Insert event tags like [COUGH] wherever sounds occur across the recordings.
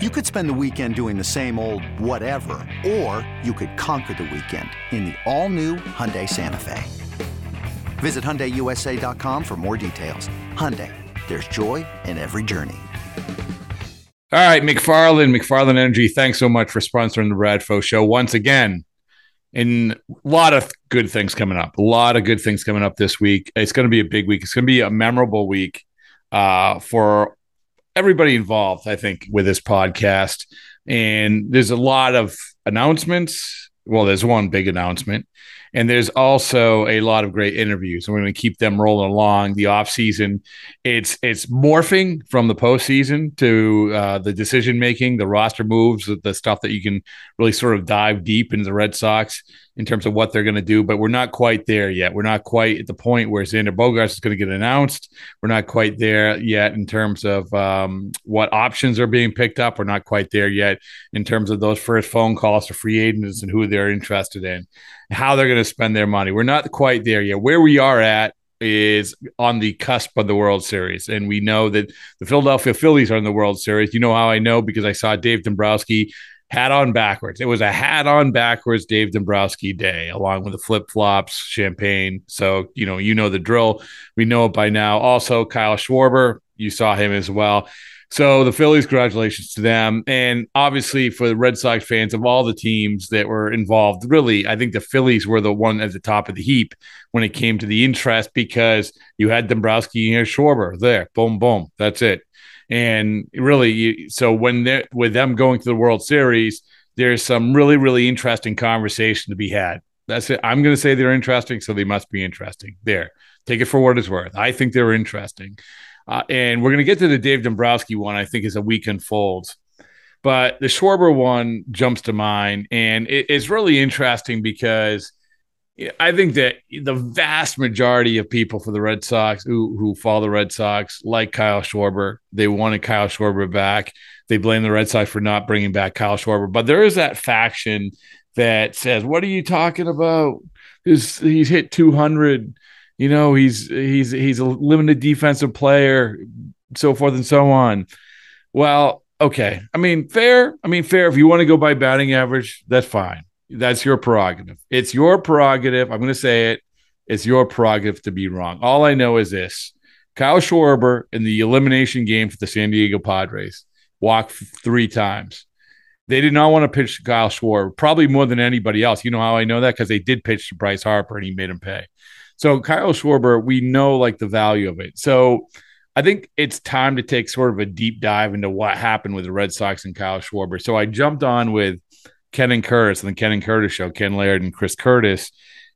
You could spend the weekend doing the same old whatever, or you could conquer the weekend in the all-new Hyundai Santa Fe. Visit HyundaiUSA.com for more details. Hyundai, there's joy in every journey. All right, McFarland, McFarland Energy, thanks so much for sponsoring the Bradfo Show once again. And a lot of good things coming up. A lot of good things coming up this week. It's going to be a big week. It's going to be a memorable week uh, for everybody involved, I think, with this podcast. And there's a lot of announcements. Well, there's one big announcement. And there's also a lot of great interviews. And we're going to keep them rolling along. The off season, it's it's morphing from the postseason to uh, the decision making, the roster moves, the stuff that you can really sort of dive deep into the Red Sox in terms of what they're going to do, but we're not quite there yet. We're not quite at the point where Xander Bogaerts is going to get announced. We're not quite there yet in terms of um, what options are being picked up. We're not quite there yet in terms of those first phone calls to free agents and who they're interested in, how they're going to spend their money. We're not quite there yet. Where we are at is on the cusp of the World Series. And we know that the Philadelphia Phillies are in the World Series. You know how I know? Because I saw Dave Dombrowski hat on backwards. It was a hat on backwards Dave Dombrowski day, along with the flip flops, champagne. So, you know, you know the drill. We know it by now. Also, Kyle Schwarber, you saw him as well. So the Phillies, congratulations to them. And obviously for the Red Sox fans of all the teams that were involved, really, I think the Phillies were the one at the top of the heap when it came to the interest because you had Dombrowski and Schwarber there. Boom, boom. That's it. And really, so when they're with them going to the World Series, there's some really, really interesting conversation to be had. That's it. I'm going to say they're interesting, so they must be interesting. There, take it for what it's worth. I think they're interesting. Uh, and we're going to get to the Dave Dombrowski one, I think, as a week unfolds. But the Schwarber one jumps to mind. And it, it's really interesting because I think that the vast majority of people for the Red Sox who who follow the Red Sox like Kyle Schwarber. They wanted Kyle Schwarber back. They blame the Red Sox for not bringing back Kyle Schwarber. But there is that faction that says, "What are you talking about? He's, he's hit 200. You know, he's he's he's a limited defensive player, so forth and so on." Well, okay. I mean, fair. I mean, fair. If you want to go by batting average, that's fine. That's your prerogative. It's your prerogative. I'm going to say it. It's your prerogative to be wrong. All I know is this Kyle Schwarber in the elimination game for the San Diego Padres walked three times. They did not want to pitch Kyle Schwarber, probably more than anybody else. You know how I know that? Because they did pitch to Bryce Harper and he made him pay. So Kyle Schwarber, we know like the value of it. So I think it's time to take sort of a deep dive into what happened with the Red Sox and Kyle Schwarber. So I jumped on with Ken and Curtis and the Ken and Curtis show, Ken Laird and Chris Curtis.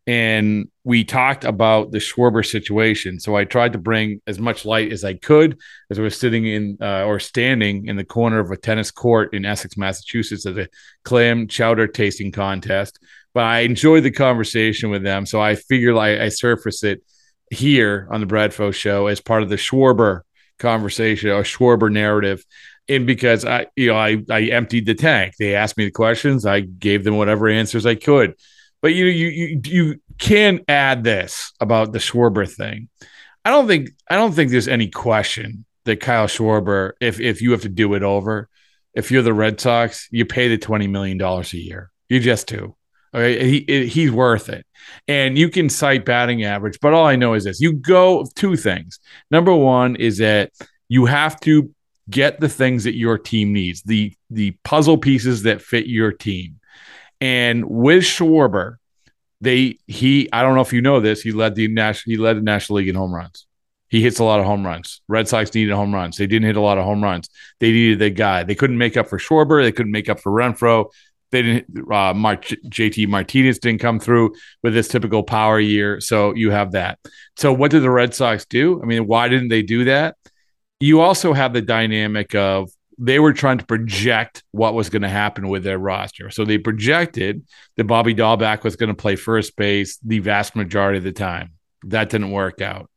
And we talked about the Schwarber situation. So I tried to bring as much light as I could as I was sitting in uh, or standing in the corner of a tennis court in Essex, Massachusetts at a clam chowder tasting contest. But I enjoyed the conversation with them. So I figured I, I surface it here on the Bradfo show as part of the Schwarber conversation or Schwarber narrative and because I, you know, I, I emptied the tank. They asked me the questions. I gave them whatever answers I could. But you, you, you, you can add this about the Schwarber thing. I don't think, I don't think there's any question that Kyle Schwarber, if if you have to do it over, if you're the Red Sox, you pay the twenty million dollars a year. You just do. Okay, he he's worth it, and you can cite batting average. But all I know is this: you go two things. Number one is that you have to get the things that your team needs, the the puzzle pieces that fit your team. And with Schwarber, they he I don't know if you know this, he led the national he led the National League in home runs. He hits a lot of home runs. Red Sox needed home runs. They didn't hit a lot of home runs. They needed the guy. They couldn't make up for Schwarber. They couldn't make up for Renfroe. They didn't. Uh, JD Martinez didn't come through with this typical power year. So you have that. So what did the Red Sox do? I mean, why didn't they do that? You also have the dynamic of they were trying to project what was going to happen with their roster. So they projected that Bobby Dalbec was going to play first base the vast majority of the time. That didn't work out.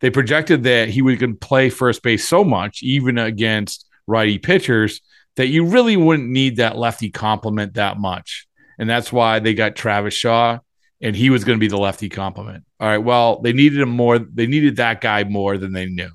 They projected that he was going to play first base so much, even against righty pitchers, that you really wouldn't need that lefty complement that much. And that's why they got Travis Shaw, and he was going to be the lefty complement. All right. Well, they needed him more. They needed that guy more than they knew.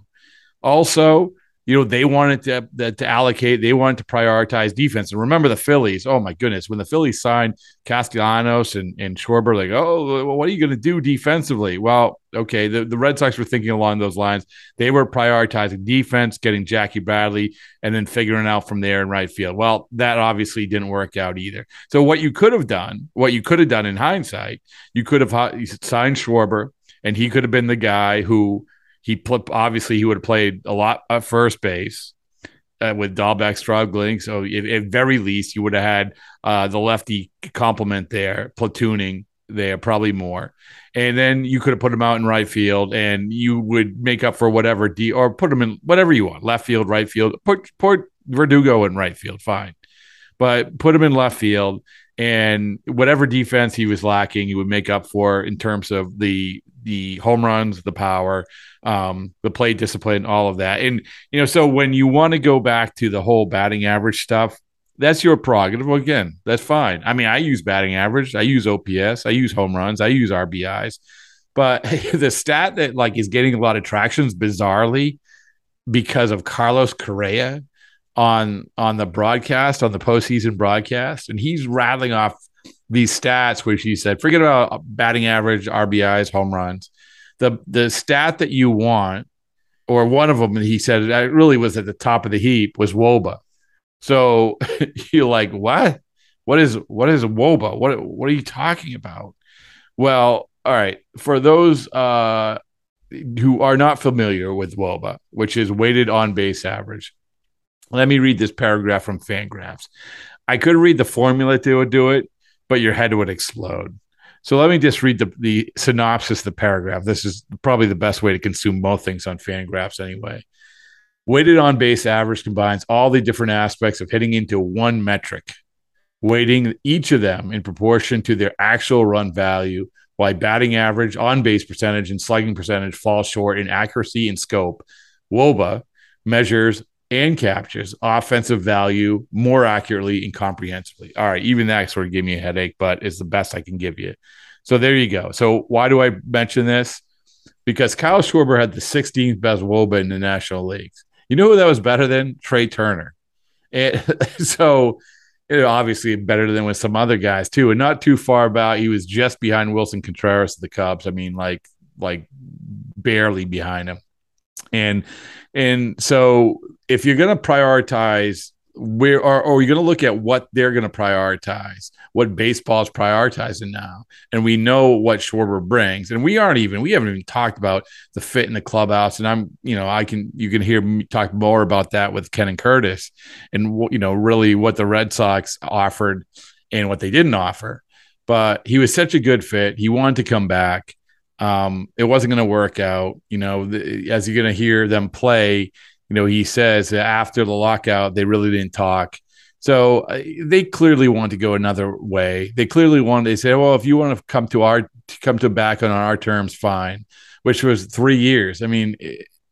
Also, you know, they wanted to, to allocate, they wanted to prioritize defense. And remember the Phillies. Oh my goodness, when the Phillies signed Castellanos and, and Schwarber, like, oh, what are you going to do defensively? Well, okay, the, the Red Sox were thinking along those lines. They were prioritizing defense, getting Jackie Bradley, and then figuring out from there in right field. Well, that obviously didn't work out either. So what you could have done, what you could have done in hindsight, you could have uh, signed Schwarber, and he could have been the guy who he put obviously he would have played a lot at first base uh, with Dalbec struggling. So if, at very least, you would have had uh, the lefty complement there, platooning there, probably more. And then you could have put him out in right field, and you would make up for whatever D or put him in whatever you want, left field, right field. Put put Verdugo in right field, fine, but put him in left field, and whatever defense he was lacking, he would make up for in terms of the the home runs, the power, um, the play discipline, all of that. And, you know, so when you want to go back to the whole batting average stuff, that's your prerogative. Again, that's fine. I mean, I use batting average, I use OPS, I use home runs, I use RBIs. But [LAUGHS] the stat that like is getting a lot of tractions bizarrely because of Carlos Correa on on the broadcast, on the postseason broadcast, and he's rattling off these stats which he said, forget about batting average, RBIs, home runs the the stat that you want, or one of them, he said it really was at the top of the heap was Woba. So [LAUGHS] you're like, what? What is what is Woba? What what are you talking about? Well, all right. For those uh, who are not familiar with Woba, which is weighted on base average, let me read this paragraph from Fangraphs. I could read the formula to do it, but your head would explode. So let me just read the, the synopsis the paragraph. This is probably the best way to consume most things on Fangraphs anyway. Weighted on base average combines all the different aspects of hitting into one metric, weighting each of them in proportion to their actual run value, while batting average, on base percentage, and slugging percentage fall short in accuracy and scope. WOBA measures and captures offensive value more accurately and comprehensively. All right, even that sort of gave me a headache, but it's the best I can give you. So there you go. So why do I mention this? Because Kyle Schwarber had the 16th best WOBA in the National Leagues. You know who that was better than? Trea Turner. And [LAUGHS] so know, obviously better than with some other guys too, and not too far about. He was just behind Willson Contreras of the Cubs. I mean, like like barely behind him. And and so if you're going to prioritize where or, or you're going to look at what they're going to prioritize, what baseball's prioritizing now, and we know what Schwarber brings, and we aren't even we haven't even talked about the fit in the clubhouse, and I'm you know I can you can hear me talk more about that with Ken and Curtis, and you know really what the Red Sox offered and what they didn't offer, but he was such a good fit, he wanted to come back. Um, it wasn't going to work out, you know. The, as you're going to hear them play, you know, he says after the lockout, they really didn't talk. So uh, they clearly want to go another way. They clearly want. They say, well, if you want to come to our come to back on our terms, fine. Which was three years. I mean,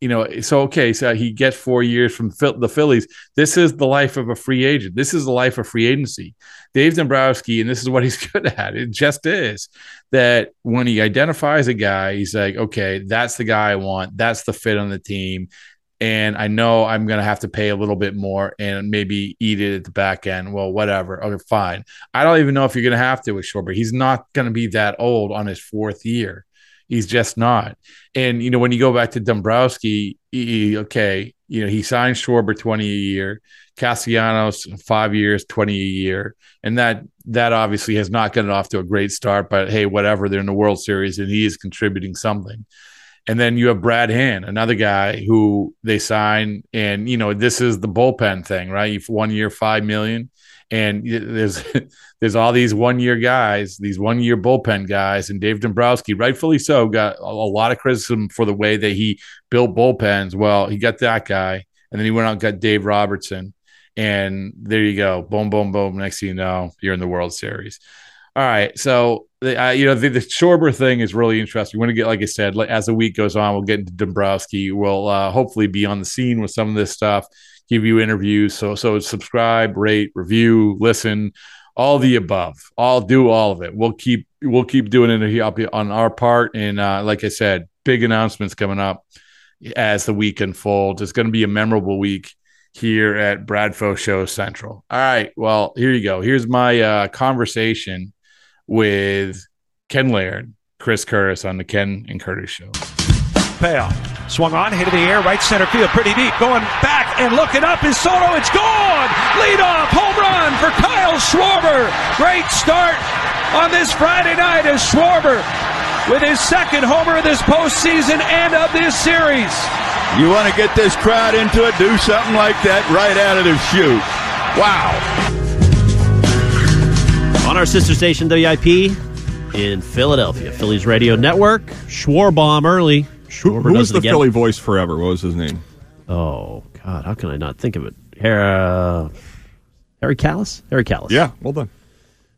you know, so okay, so he gets four years from the Phillies. This is the life of a free agent. This is the life of free agency. Dave Dombrowski, and this is what he's [LAUGHS] good at. It just is that when he identifies a guy, he's like, okay, that's the guy I want. That's the fit on the team and I know I'm going to have to pay a little bit more and maybe eat it at the back end. Well, whatever. Okay, fine. I don't even know if you're going to have to with Schwarber. He's not going to be that old on his fourth year. He's just not. And, you know, when you go back to Dombrowski, he, okay, you know, he signed Schwarber 20 a year, Castellanos five years, 20 a year. And that, that obviously has not gotten off to a great start, but hey, whatever, they're in the World Series and he is contributing something. And then you have Brad Hand, another guy who they sign, and you know this is the bullpen thing, right? One year, five million, and there's [LAUGHS] there's all these one year guys, these one year bullpen guys, and Dave Dombrowski, rightfully so, got a, a lot of criticism for the way that he built bullpens. Well, he got that guy, and then he went out and got Dave Robertson, and there you go, boom, boom, boom. Next thing you know, you're in the World Series. All right, so uh, you know the, the Schwarber thing is really interesting. We're to get, like I said, as the week goes on, we'll get into Dombrowski. We'll uh, hopefully be on the scene with some of this stuff, give you interviews. So so subscribe, rate, review, listen, all the above. I'll do all of it. We'll keep we'll keep doing it on our part. And uh, like I said, big announcements coming up as the week unfolds. It's going to be a memorable week here at Bradfo Show Central. All right. Well, here you go. Here's my uh, conversation with Ken Laird, Chris Curtis on the Ken and Curtis Show. Payoff. Swung on, hit in the air, right center field, pretty deep. Going back and looking up is Soto. It's gone. Lead off home run for Kyle Schwarber. Great start on this Friday night as Schwarber with his second homer of this postseason and of this series. You want to get this crowd into it, do something like that right out of the chute. Wow. On our sister station, WIP, in Philadelphia, Phillies Radio Network, Schwarbomb early. Who, who was the again. Philly voice forever? What was his name? Oh, God, how can I not think of it? Uh, Harry Kalas? Harry Kalas. Yeah, well done.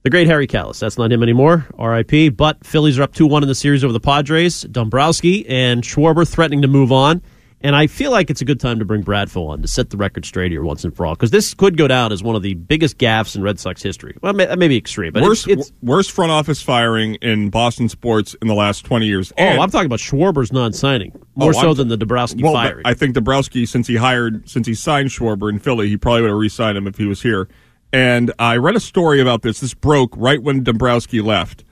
The great Harry Kalas. That's not him anymore. R.I.P. But Phillies are up 2 1 in the series over the Padres. Dombrowski and Schwarber threatening to move on. And I feel like it's a good time to bring Bradfo on to set the record straight here once and for all, because this could go down as one of the biggest gaffes in Red Sox history. Well, that may be extreme, but worst, it's, it's, worst front office firing in Boston sports in the last twenty years. Oh, and, oh, I'm talking about Schwarber's non-signing oh, more oh, so I'm, than the Dombrowski well, firing. I think Dombrowski, since he hired, since he signed Schwarber in Philly, he probably would have re-signed him if he was here. And I read a story about this. This broke right when Dombrowski left.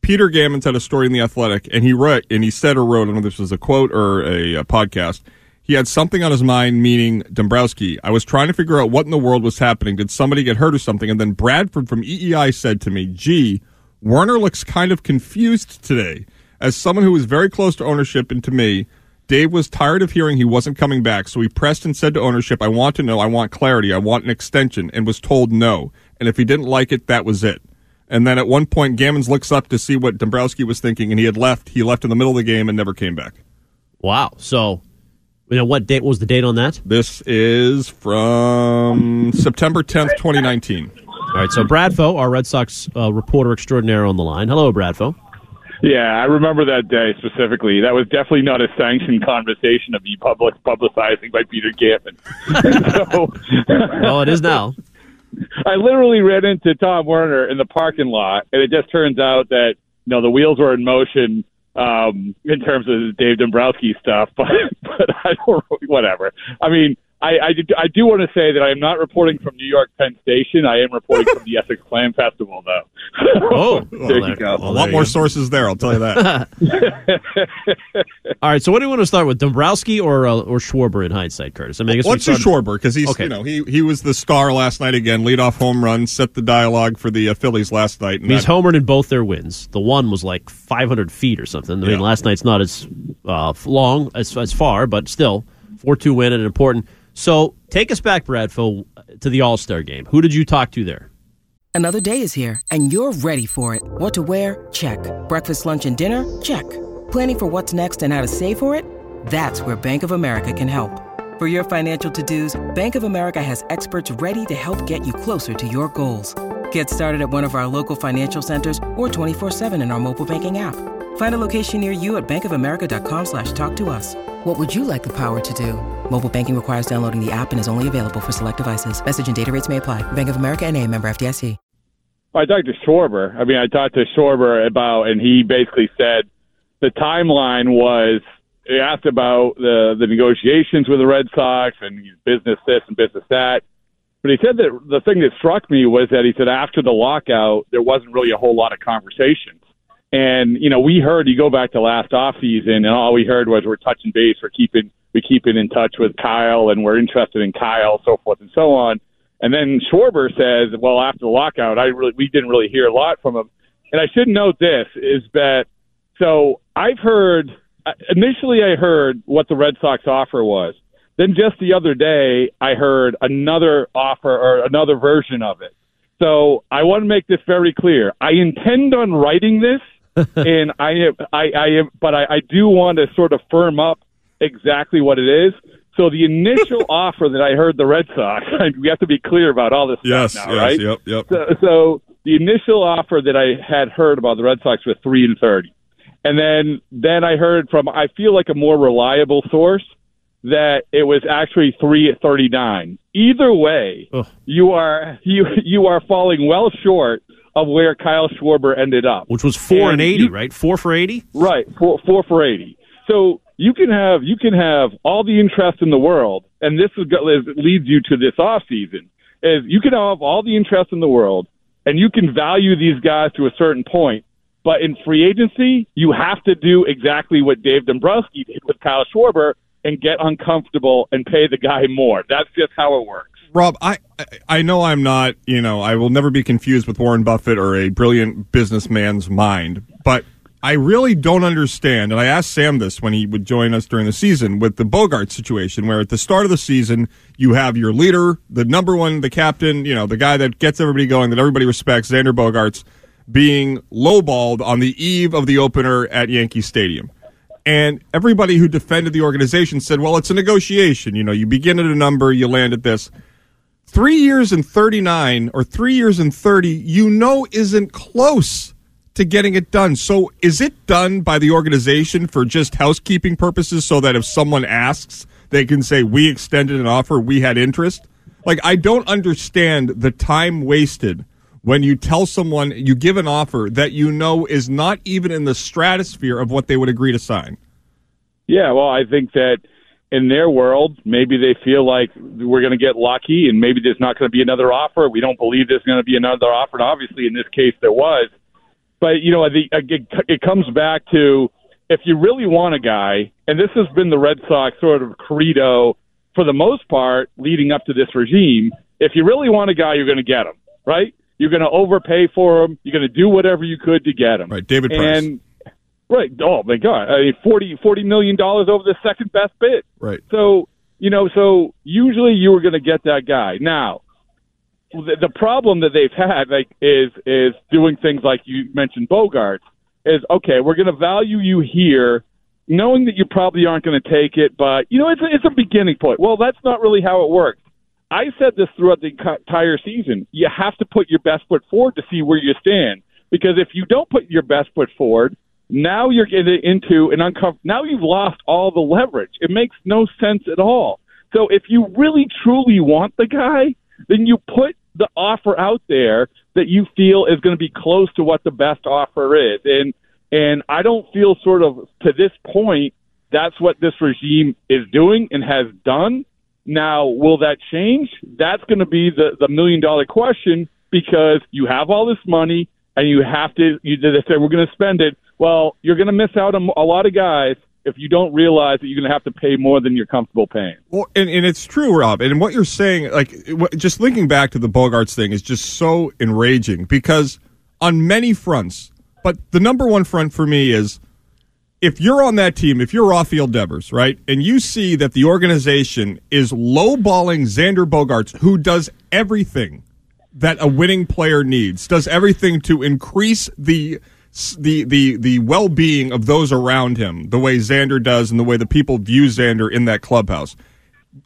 Peter Gammons had a story in the Athletic, and he wrote and he said or wrote. I don't know if this was a quote or a, a podcast he had something on his mind, meaning Dombrowski. I was trying to figure out what in the world was happening. Did somebody get hurt or something? And then Bradford from EEI said to me, gee, Werner looks kind of confused today. As someone who was very close to ownership and to me, Dave was tired of hearing he wasn't coming back, so he pressed and said to ownership, I want to know, I want clarity, I want an extension, and was told no. And if he didn't like it, that was it. And then at one point, Gammons looks up to see what Dombrowski was thinking, and he had left. He left in the middle of the game and never came back. Wow. So you know, what date was the date on that? This is from September 10th, 2019. All right, so Bradfo, our Red Sox uh, reporter extraordinaire on the line. Hello, Bradfo. Yeah, I remember that day specifically. That was definitely not a sanctioned conversation of me public publicizing by Peter Gammon. [LAUGHS] so, well, it is now. I literally ran into Tom Werner in the parking lot, and it just turns out that you know the wheels were in motion um, in terms of Dave Dombrowski stuff, [LAUGHS] but but I don't whatever. I mean, I, I, do, I do want to say that I am not reporting from New York Penn Station. I am reporting from the Essex Clam Festival, though. oh, well, [LAUGHS] there you go. A lot more sources there, I'll tell you that. [LAUGHS] All right, so what do you want to start with, Dombrowski or uh, or Schwarber in hindsight, Curtis? I mean, I guess let's do Schwarber because he's okay. you know he he was the star last night again, lead off home run, set the dialogue for the uh, Phillies last night. he's that, homered in both their wins. The one was like 500 feet or something. I mean, last night's not as uh, long as as far, but still four two win and an important. So take us back, Bradfo, to the All Star game. Who did you talk to there? Another day is here, and you're ready for it. What to wear? Check. Breakfast, lunch, and dinner? Check. Planning for what's next and how to save for it? That's where Bank of America can help. For your financial to dos, Bank of America has experts ready to help get you closer to your goals. Get started at one of our local financial centers or 24-7 in our mobile banking app. Find a location near you at bankofamerica.com slash talk to us. What would you like the power to do? Mobile banking requires downloading the app and is only available for select devices. Message and data rates may apply. Bank of America and a member FDIC. I talked to Schwarber. I mean, I talked to Schwarber about, and he basically said the timeline was he asked about the the negotiations with the Red Sox and business this and business that. But he said that the thing that struck me was that he said after the lockout, there wasn't really a whole lot of conversations. And you know, we heard you go back to last off season, and all we heard was we're touching base, we're keeping we keeping in touch with Kyle, and we're interested in Kyle, so forth and so on. And then Schwarber says, well, after the lockout, I really we didn't really hear a lot from him. And I should note this is that so I've heard uh, initially I heard what the Red Sox offer was. Then just the other day I heard another offer or another version of it. So I want to make this very clear. I intend on writing this, [LAUGHS] and I am, I, I am, but I, I do want to sort of firm up exactly what it is. So the initial [LAUGHS] offer that I heard the Red Sox, [LAUGHS] we have to be clear about all this yes, stuff now, yes, right? Yep, yep. So, so the initial offer that I had heard about the Red Sox was three and thirty, and then then I heard from I feel like a more reliable source that it was actually three at thirty nine. Either way, Ugh. you are you you are falling well short of where Kyle Schwarber ended up, which was four and, and eighty, you, right? Four for eighty, right? Four four for eighty. So you can have you can have all the interest in the world, and this is, is leads you to this off season. Is you can have all the interest in the world, and you can value these guys to a certain point, but in free agency, you have to do exactly what Dave Dombrowski did with Kyle Schwarber and get uncomfortable and pay the guy more. That's just how it works. Rob, I I know I'm not, you know, I will never be confused with Warren Buffett or a brilliant businessman's mind, but I really don't understand, and I asked Sam this when he would join us during the season with the Bogart situation, where at the start of the season you have your leader, the number one, the captain, you know, the guy that gets everybody going, that everybody respects, Xander Bogaerts, being lowballed on the eve of the opener at Yankee Stadium. And everybody who defended the organization said, well, it's a negotiation. You know, you begin at a number, you land at this. Three years and 39 or three years and 30, you know, isn't close to getting it done. So is it done by the organization for just housekeeping purposes so that if someone asks, they can say, we extended an offer, we had interest? Like, I don't understand the time wasted when you tell someone you give an offer that you know is not even in the stratosphere of what they would agree to sign. Yeah, well, I think that in their world, maybe they feel like we're going to get lucky and maybe there's not going to be another offer. We don't believe there's going to be another offer. And obviously, in this case, there was. But, you know, the, it, it comes back to if you really want a guy, and this has been the Red Sox sort of credo for the most part leading up to this regime, if you really want a guy, you're going to get him, right? You're going to overpay for him. You're going to do whatever you could to get him. Right, David Price. And right, oh my God, I mean, forty forty million dollars over the second best bid. Right. So you know, so usually you were going to get that guy. Now, the, the problem that they've had, like, is is doing things like you mentioned, Bogaerts. Is okay. We're going to value you here, knowing that you probably aren't going to take it, but you know, it's a, it's a beginning point. Well, that's not really how it works. I said this throughout the entire season. You have to put your best foot forward to see where you stand. Because if you don't put your best foot forward, now you're getting into an uncomfortable. Now you've lost all the leverage. It makes no sense at all. So if you really truly want the guy, then you put the offer out there that you feel is going to be close to what the best offer is. And and I don't feel sort of to this point that's what this regime is doing and has done. Now, will that change? That's going to be the, the million dollar question because you have all this money and you have to, you they say, we're going to spend it. Well, you're going to miss out on a lot of guys if you don't realize that you're going to have to pay more than you're comfortable paying. Well, and, and it's true, Rob. And what you're saying, like, just linking back to the Bogaerts thing is just so enraging because on many fronts, but the number one front for me is if you're on that team, if you're Rafael Devers, right, and you see that the organization is lowballing Xander Bogaerts, who does everything that a winning player needs, does everything to increase the the the the well being of those around him, the way Xander does, and the way the people view Xander in that clubhouse.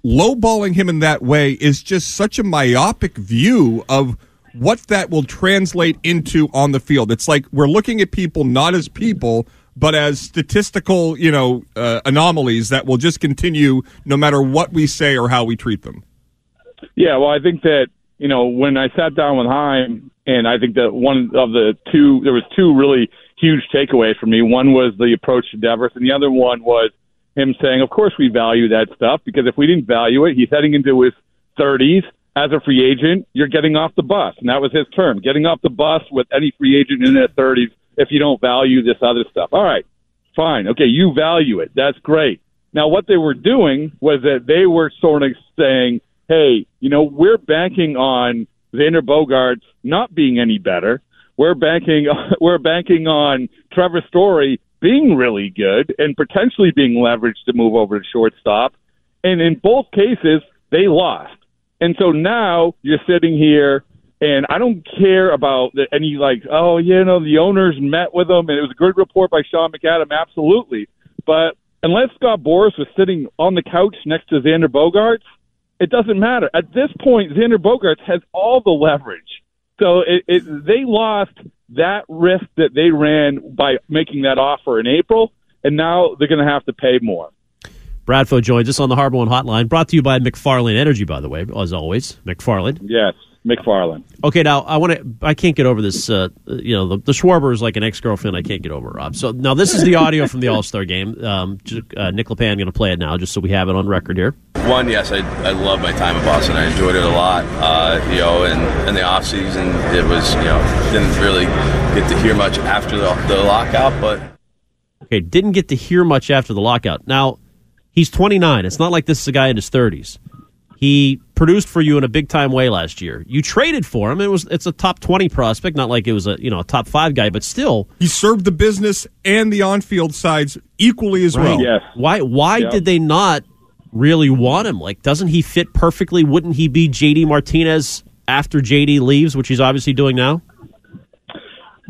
Lowballing him in that way is just such a myopic view of what that will translate into on the field. It's like we're looking at people not as people, but as statistical, you know, uh, anomalies that will just continue no matter what we say or how we treat them. Yeah, well, I think that you know when I sat down with Chaim, and I think that one of the two there was two really huge takeaways for me. One was the approach to Devers, and the other one was him saying, "Of course we value that stuff because if we didn't value it, he's heading into his 30s." As a free agent, you're getting off the bus, and that was his term: getting off the bus with any free agent in their 30s if you don't value this other stuff. All right, fine. Okay, you value it. That's great. Now, what they were doing was that they were sort of saying, hey, you know, we're banking on Xander Bogaerts not being any better. We're banking [LAUGHS] we're banking on Trevor Story being really good and potentially being leveraged to move over to shortstop. And in both cases, they lost. And so now you're sitting here and I don't care about the, any like, oh, you know, the owners met with them, and it was a good report by Sean McAdam, absolutely. But unless Scott Boras was sitting on the couch next to Xander Bogaerts, it doesn't matter. At this point, Xander Bogaerts has all the leverage. So it, it, they lost that risk that they ran by making that offer in April, and now they're going to have to pay more. Bradfo joins us on the Harbor One Hotline, brought to you by McFarland Energy, by the way, as always. McFarland. Yes. McFarland. Okay, now I want to. I can't get over this. Uh, you know, the, the Schwarber is like an ex girlfriend. I can't get over, Rob. So now this is the audio from the All Star game. Um, uh, Nick Lepan going to play it now, just so we have it on record here. One, yes, I, I love my time in Boston. I enjoyed it a lot. Uh, you know, and in the off season, it was you know didn't really get to hear much after the, the lockout, but okay, didn't get to hear much after the lockout. Now he's 29. It's not like this is a guy in his 30s. He produced for you in a big time way last year. You traded for him. It was it's a top 20 prospect, not like it was a, you know, a top 5 guy, but still he served the business and the on-field sides equally as right. well. Yes. Why why Yep. did they not really want him? Like doesn't he fit perfectly? Wouldn't he be JD Martinez after JD leaves, which he's obviously doing now?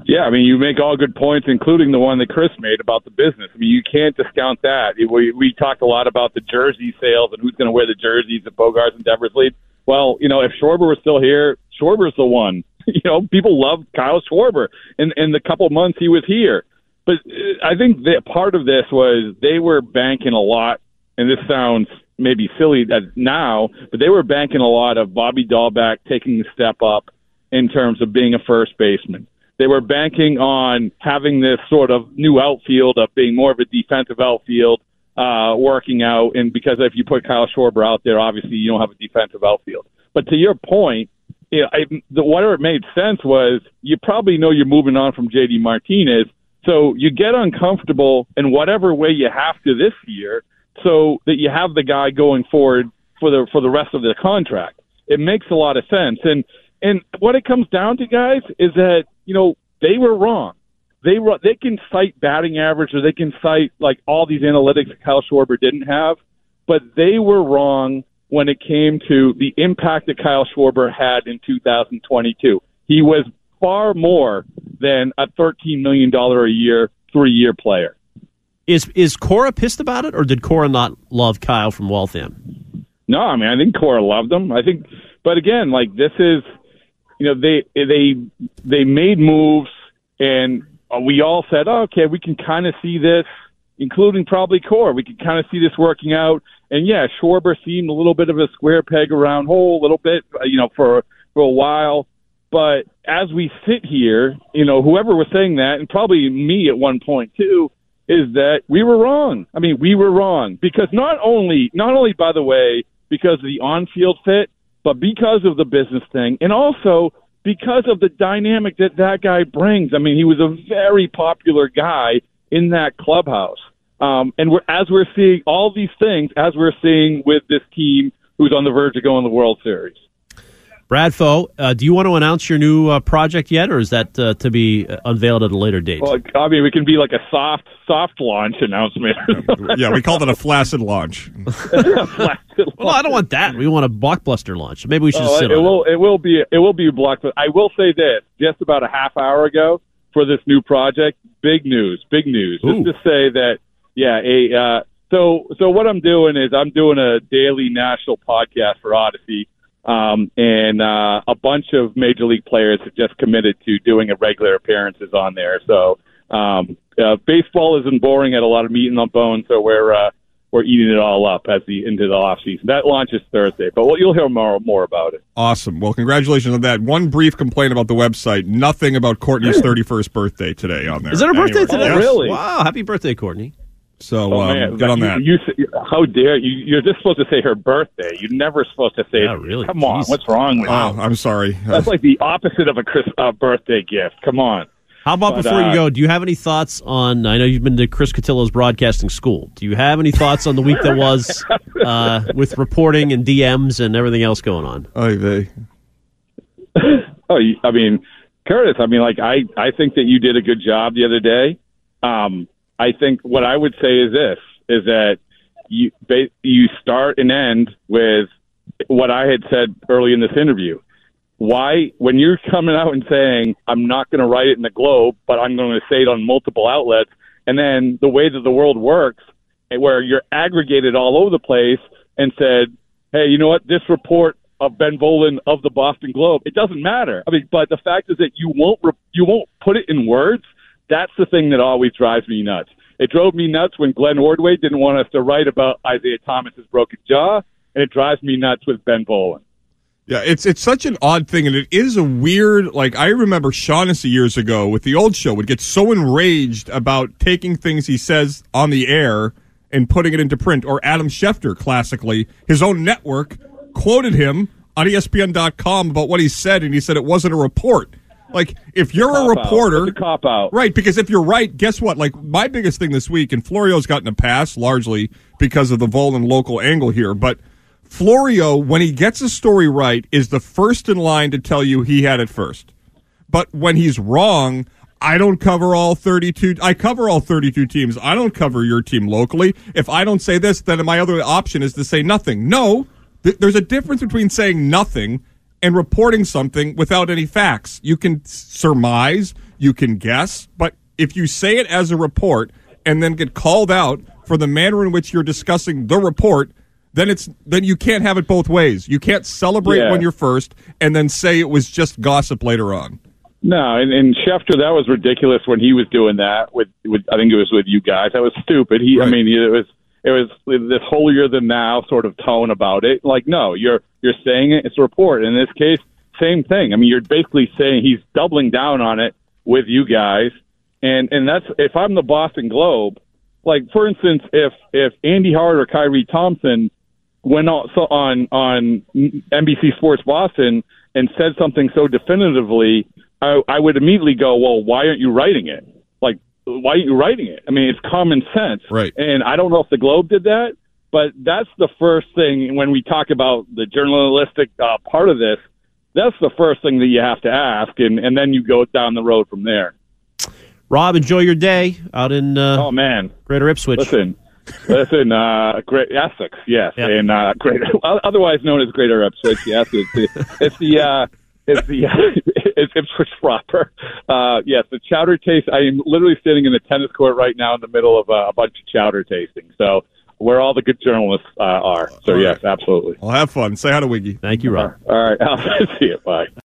Yeah, I mean, you make all good points, including the one that Chris made about the business. I mean, you can't discount that. We we talked a lot about the jersey sales and who's going to wear the jerseys at Bogaerts and Devers lead. Well, you know, if Schwarber was still here, Schwarber's the one. [LAUGHS] You know, people love Kyle Schwarber in in the couple months he was here. But uh, I think that part of this was they were banking a lot, and this sounds maybe silly that now, but they were banking a lot of Bobby Dalbec taking the step up in terms of being a first baseman. They were banking on having this sort of new outfield of being more of a defensive outfield, uh, working out. And because if you put Kyle Schwarber out there, obviously you don't have a defensive outfield. But to your point, you know, I, the, whatever made sense was you probably know you're moving on from JD Martinez. So you get uncomfortable in whatever way you have to this year so that you have the guy going forward for the for the rest of the contract. It makes a lot of sense. And and what it comes down to, guys, is that you know they were wrong. They were, they can cite batting average or they can cite like all these analytics that Kyle Schwarber didn't have, but they were wrong when it came to the impact that Kyle Schwarber had in 2022. He was far more than a $13 million a year, three year player. Is is Cora pissed about it, or did Cora not love Kyle from Waltham? No, I mean I think Cora loved him. I think, but again, like this is, you know, they they they made moves, and we all said, oh, okay, we can kind of see this, including probably Cora. We can kind of see this working out. And yeah, Schwarber seemed a little bit of a square peg around hole, a little bit, uh, you know, for for a while. But as we sit here, you know, whoever was saying that, and probably me at one point too, is that we were wrong. I mean, we were wrong because not only, not only by the way, because of the on-field fit, but because of the business thing, and also because of the dynamic that that guy brings. I mean, he was a very popular guy in that clubhouse. Um, and we're, as we're seeing all these things, as we're seeing with this team who's on the verge of going to the World Series. Bradfo, uh, do you want to announce your new uh, project yet, or is that uh, to be uh, unveiled at a later date? Well, I mean, we can be like a soft, soft launch announcement. [LAUGHS] yeah, we called it a flaccid launch. [LAUGHS] well, I don't want that. We want a blockbuster launch. Maybe we should Oh, sit it on will. It will be. It will be blocked. But I will say this: just about a half hour ago, for this new project, big news. Big news. Ooh. Just to say that, yeah. A uh, so so what I'm doing is I'm doing a daily national podcast for Odyssey. Um, and uh, a bunch of major league players have just committed to doing a regular appearances on there. So um, uh, baseball isn't boring at a lot of meat and the bone, so we're uh, we're eating it all up as the into the off season. That launches Thursday, but we'll, you'll hear more more about it. Awesome. Well, congratulations on that. One brief complaint about the website. Nothing about Courtney's 31st birthday today on there. Is it her birthday Anywhere. today? Yes. Really? Wow! Happy birthday, Courtney. So Oh, um, man, get on that. You, how dare you? You're just supposed to say her birthday. You're never supposed to say. Yeah, really. Come on, Jeez. what's wrong with Oh, you? I'm sorry. That's like the opposite of a Chris uh, birthday gift. Come on. How about But, before you uh, go? Do you have any thoughts on? I know you've been to Chris Cotillo's broadcasting school. Do you have any thoughts on the week that was [LAUGHS] uh, with reporting and DMs and everything else going on? Oy vey. Oh, [LAUGHS] I mean, Curtis. I mean, like I, I think that you did a good job the other day. Um, I think what I would say is this: is that you you start and end with what I had said early in this interview. Why, when you're coming out and saying, I'm not going to write it in the Globe, but I'm going to say it on multiple outlets, and then the way that the world works, where you're aggregated all over the place and said, hey, you know what, this report of Ben Volin of the Boston Globe, it doesn't matter. I mean, but the fact is that you won't re- you won't put it in words. That's the thing that always drives me nuts. It drove me nuts when Glenn Ordway didn't want us to write about Isaiah Thomas's broken jaw, and it drives me nuts with Ben Volin. Yeah, it's it's such an odd thing, and it is a weird. Like I remember Shaughnessy years ago with the old show would get so enraged about taking things he says on the air and putting it into print. Or Adam Schefter, classically, his own network quoted him on ESPN.com about what he said, and he said it wasn't a report. Like if you're a Cop-out. reporter, a cop out. Right, because if you're right, guess what? Like my biggest thing this week, and Florio's gotten a pass largely because of the Volin local angle here, but Florio, when he gets a story right, is the first in line to tell you he had it first. But when he's wrong, I don't cover all 32. I cover all 32 teams. I don't cover your team locally. If I don't say this, then my other option is to say nothing. No, th- there's a difference between saying nothing and reporting something without any facts. You can surmise, you can guess, but if you say it as a report and then get called out for the manner in which you're discussing the report, then it's then you can't have it both ways. You can't celebrate Yeah. when you're first and then say it was just gossip later on. No, and, and Schefter, that was ridiculous when he was doing that with, with I think it was with you guys. That was stupid. He, I mean, it was it was this holier than thou sort of tone about it. Like, no, you're you're saying it. It's a report. In this case, same thing. I mean, you're basically saying he's doubling down on it with you guys, and and that's if I'm the Boston Globe. Like, for instance, if if Andy Hart or Kyrie Thompson went on so on on NBC Sports Boston and said something so definitively, I, I would immediately go, "Well, why aren't you writing it? Why aren't you writing it? I mean, it's common sense." Right. And I don't know if the Globe did that, but that's the first thing when we talk about the journalistic uh, part of this. That's the first thing that you have to ask, and and then you go down the road from there. Rob, enjoy your day out in uh, Oh man, Greater Ipswich. Listen, listen, uh, great Essex, yes, Yeah. and uh, greater, [LAUGHS] otherwise known as Greater Ipswich, yes. It's the, it's the, uh, it's the, it's [LAUGHS] Ipswich proper. Uh, yes, the chowder taste. I am literally sitting in the tennis court right now in the middle of uh, a bunch of chowder tasting. So where all the good journalists uh, are. So All yes, absolutely. Well, have fun. Say hi to Wiggy. Thank you, Rob. All right, [LAUGHS] I'll see you. Bye.